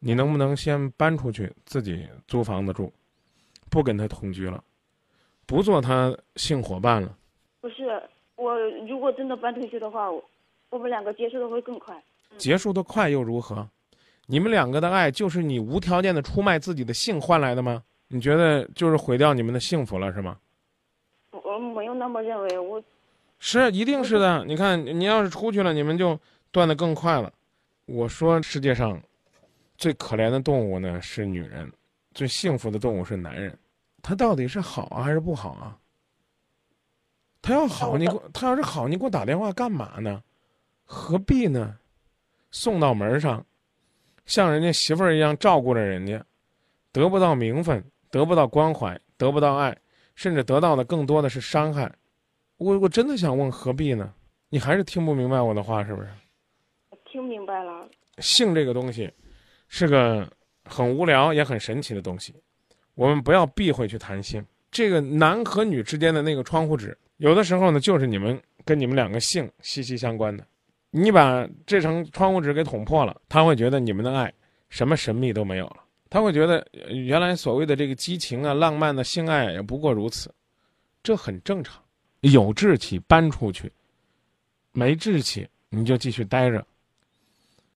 你能不能先搬出去，自己租房子住，不跟他同居了，不做他性伙伴了？不是，我如果真的搬出去的话，我我们两个接受的会更快。结束的快又如何？你们两个的爱就是你无条件的出卖自己的性换来的吗？你觉得就是毁掉你们的幸福了是吗？我没有那么认为，我是一定是的。你看，你要是出去了，你们就断的更快了。我说，世界上最可怜的动物呢是女人，最幸福的动物是男人。他到底是好啊还是不好啊？他要好，你给我；他要是好，你给我打电话干嘛呢？何必呢？送到门上，像人家媳妇儿一样照顾着人家，得不到名分，得不到关怀，得不到爱，甚至得到的更多的是伤害。我我真的想问，何必呢？你还是听不明白我的话，是不是？听明白了。性这个东西，是个很无聊也很神奇的东西。我们不要避讳去谈性。这个男和女之间的那个窗户纸，有的时候呢，就是你们跟你们两个性息息相关的。你把这层窗户纸给捅破了，他会觉得你们的爱什么神秘都没有了。他会觉得原来所谓的这个激情啊、浪漫的性爱也不过如此，这很正常。有志气搬出去，没志气你就继续待着。